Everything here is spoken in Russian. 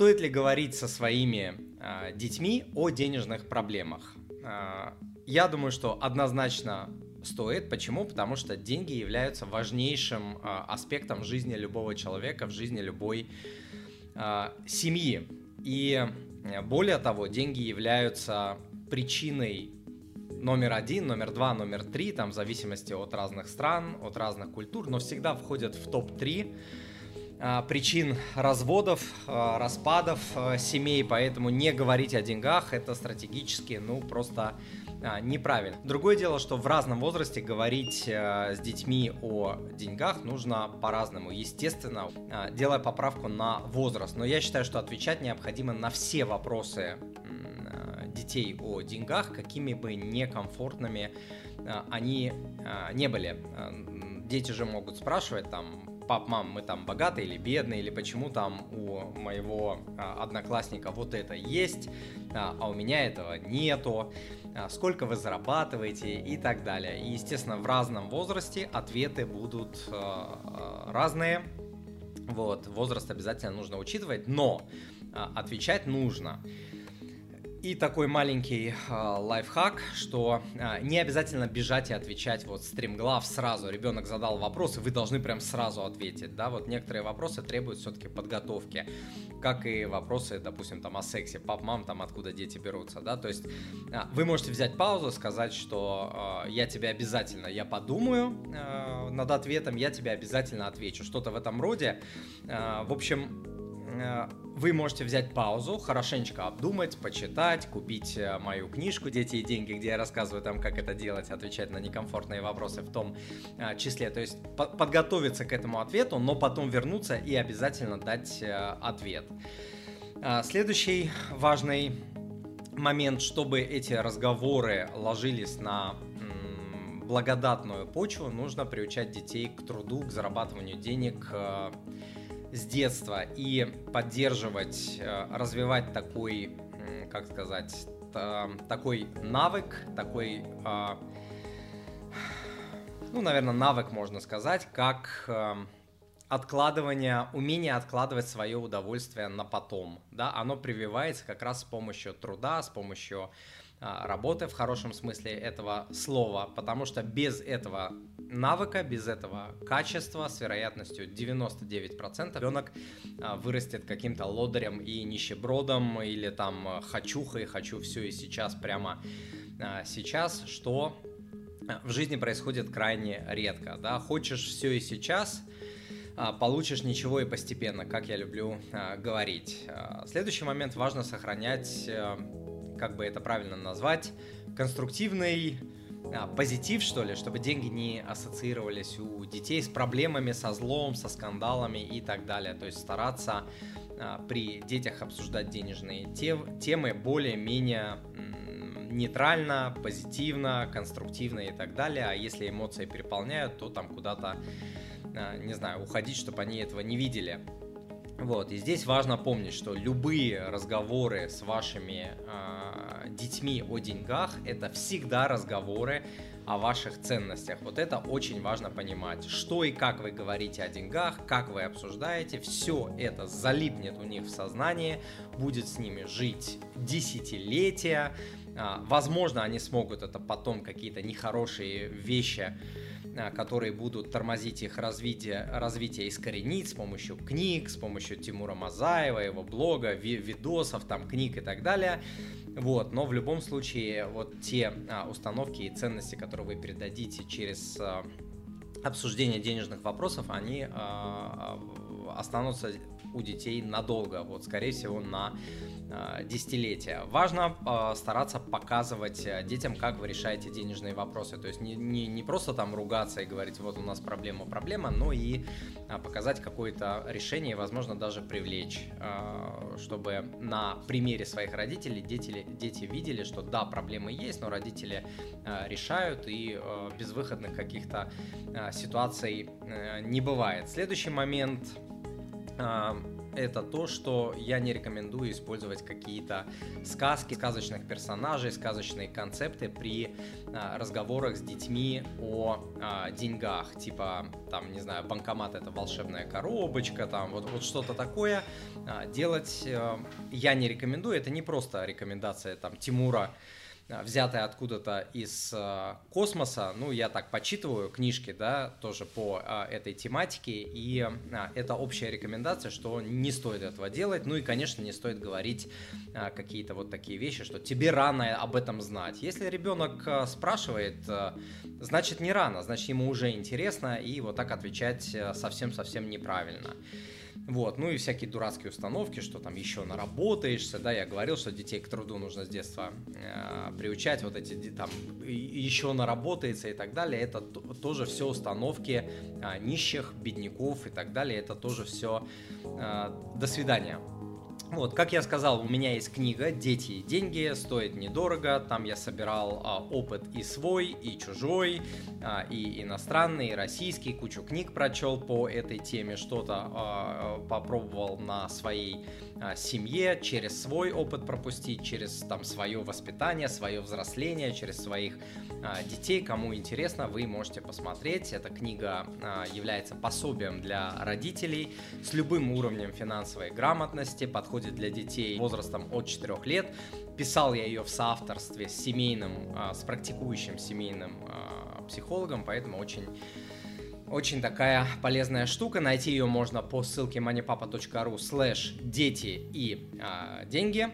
Стоит ли говорить со своими э, детьми о денежных проблемах? Э, я думаю, что однозначно стоит. Почему? Потому что деньги являются важнейшим э, аспектом жизни любого человека, в жизни любой э, семьи. И более того, деньги являются причиной номер один, номер два, номер три, там в зависимости от разных стран, от разных культур, но всегда входят в топ-3 а, причин разводов, а, распадов а, семей, поэтому не говорить о деньгах это стратегически, ну, просто неправильно. Другое дело, что в разном возрасте говорить с детьми о деньгах нужно по-разному. Естественно, делая поправку на возраст. Но я считаю, что отвечать необходимо на все вопросы детей о деньгах, какими бы некомфортными они не были. Дети же могут спрашивать там, пап, мам, мы там богатые или бедные, или почему там у моего а, одноклассника вот это есть, а, а у меня этого нету, а, сколько вы зарабатываете и так далее. И, естественно, в разном возрасте ответы будут разные. Вот, возраст обязательно нужно учитывать, но отвечать нужно. И такой маленький э, лайфхак, что э, не обязательно бежать и отвечать вот стримглав сразу. Ребенок задал вопрос, и вы должны прям сразу ответить, да, вот некоторые вопросы требуют все-таки подготовки, как и вопросы, допустим, там о сексе, пап, мам, там откуда дети берутся, да, то есть э, вы можете взять паузу, сказать, что э, я тебе обязательно, я подумаю э, над ответом, я тебе обязательно отвечу, что-то в этом роде. Э, в общем, вы можете взять паузу, хорошенечко обдумать, почитать, купить э, мою книжку «Дети и деньги», где я рассказываю там, как это делать, отвечать на некомфортные вопросы в том э, числе. То есть подготовиться к этому ответу, но потом вернуться и обязательно дать ответ. Следующий важный момент, чтобы эти разговоры ложились на благодатную почву, нужно приучать детей к труду, к зарабатыванию денег, с детства и поддерживать, э, развивать такой, как сказать, такой навык, такой, а, ну, наверное, навык можно сказать, как э, откладывание, умение откладывать свое удовольствие на потом, да, оно прививается как раз с помощью труда, с помощью работы в хорошем смысле этого слова, потому что без этого навыка, без этого качества с вероятностью 99% ребенок а, вырастет каким-то лодырем и нищебродом или там хочухой, хочу все и сейчас, прямо а, сейчас, что в жизни происходит крайне редко, да, хочешь все и сейчас, получишь ничего и постепенно, как я люблю говорить. Следующий момент. Важно сохранять как бы это правильно назвать, конструктивный а, позитив, что ли, чтобы деньги не ассоциировались у детей с проблемами, со злом, со скандалами и так далее. То есть стараться а, при детях обсуждать денежные тем, темы более-менее нейтрально, позитивно, конструктивно и так далее. А если эмоции переполняют, то там куда-то, а, не знаю, уходить, чтобы они этого не видели. Вот, и здесь важно помнить, что любые разговоры с вашими э, детьми о деньгах это всегда разговоры о ваших ценностях. Вот это очень важно понимать. Что и как вы говорите о деньгах, как вы обсуждаете, все это залипнет у них в сознании, будет с ними жить десятилетия. Э, возможно, они смогут это потом какие-то нехорошие вещи которые будут тормозить их развитие, развитие искоренить с помощью книг, с помощью Тимура Мазаева, его блога, ви видосов, там, книг и так далее. Вот, но в любом случае, вот те а, установки и ценности, которые вы передадите через а, обсуждение денежных вопросов, они а, останутся у детей надолго, вот, скорее всего, на э, десятилетия. Важно э, стараться показывать э, детям, как вы решаете денежные вопросы, то есть не, не, не просто там ругаться и говорить, вот у нас проблема, проблема, но и э, показать какое-то решение, возможно, даже привлечь, э, чтобы на примере своих родителей дети, дети видели, что да, проблемы есть, но родители э, решают и э, безвыходных каких-то э, ситуаций э, не бывает. Следующий момент это то, что я не рекомендую использовать какие-то сказки, сказочных персонажей, сказочные концепты при а, разговорах с детьми о а, деньгах. Типа, там, не знаю, банкомат это волшебная коробочка, там вот, вот что-то такое. А, делать а, я не рекомендую. Это не просто рекомендация там Тимура взятая откуда-то из э, космоса. Ну, я так почитываю книжки, да, тоже по э, этой тематике, и это общая рекомендация, что не стоит этого делать. Ну и, конечно, не стоит говорить какие-то вот такие вещи, что тебе рано об этом знать. Если ребенок спрашивает, значит не рано, значит ему уже интересно, и вот так отвечать совсем-совсем неправильно. Вот, ну и всякие дурацкие установки, что там еще наработаешься, да, я говорил, что детей к труду нужно с детства э, приучать, вот эти там еще наработается и так далее, это тоже все установки э, нищих, бедняков и так далее, это тоже все э, до свидания. Вот, как я сказал, у меня есть книга «Дети и деньги», стоит недорого, там я собирал а, опыт и свой, и чужой, а, и иностранный, и российский, кучу книг прочел по этой теме, что-то а, попробовал на своей а, семье через свой опыт пропустить, через там свое воспитание, свое взросление, через своих а, детей. Кому интересно, вы можете посмотреть. Эта книга а, является пособием для родителей с любым уровнем финансовой грамотности, подходит для детей возрастом от 4 лет. Писал я ее в соавторстве с семейным, с практикующим семейным психологом, поэтому очень очень такая полезная штука. Найти ее можно по ссылке moneypapa.ru слэш дети и а, деньги.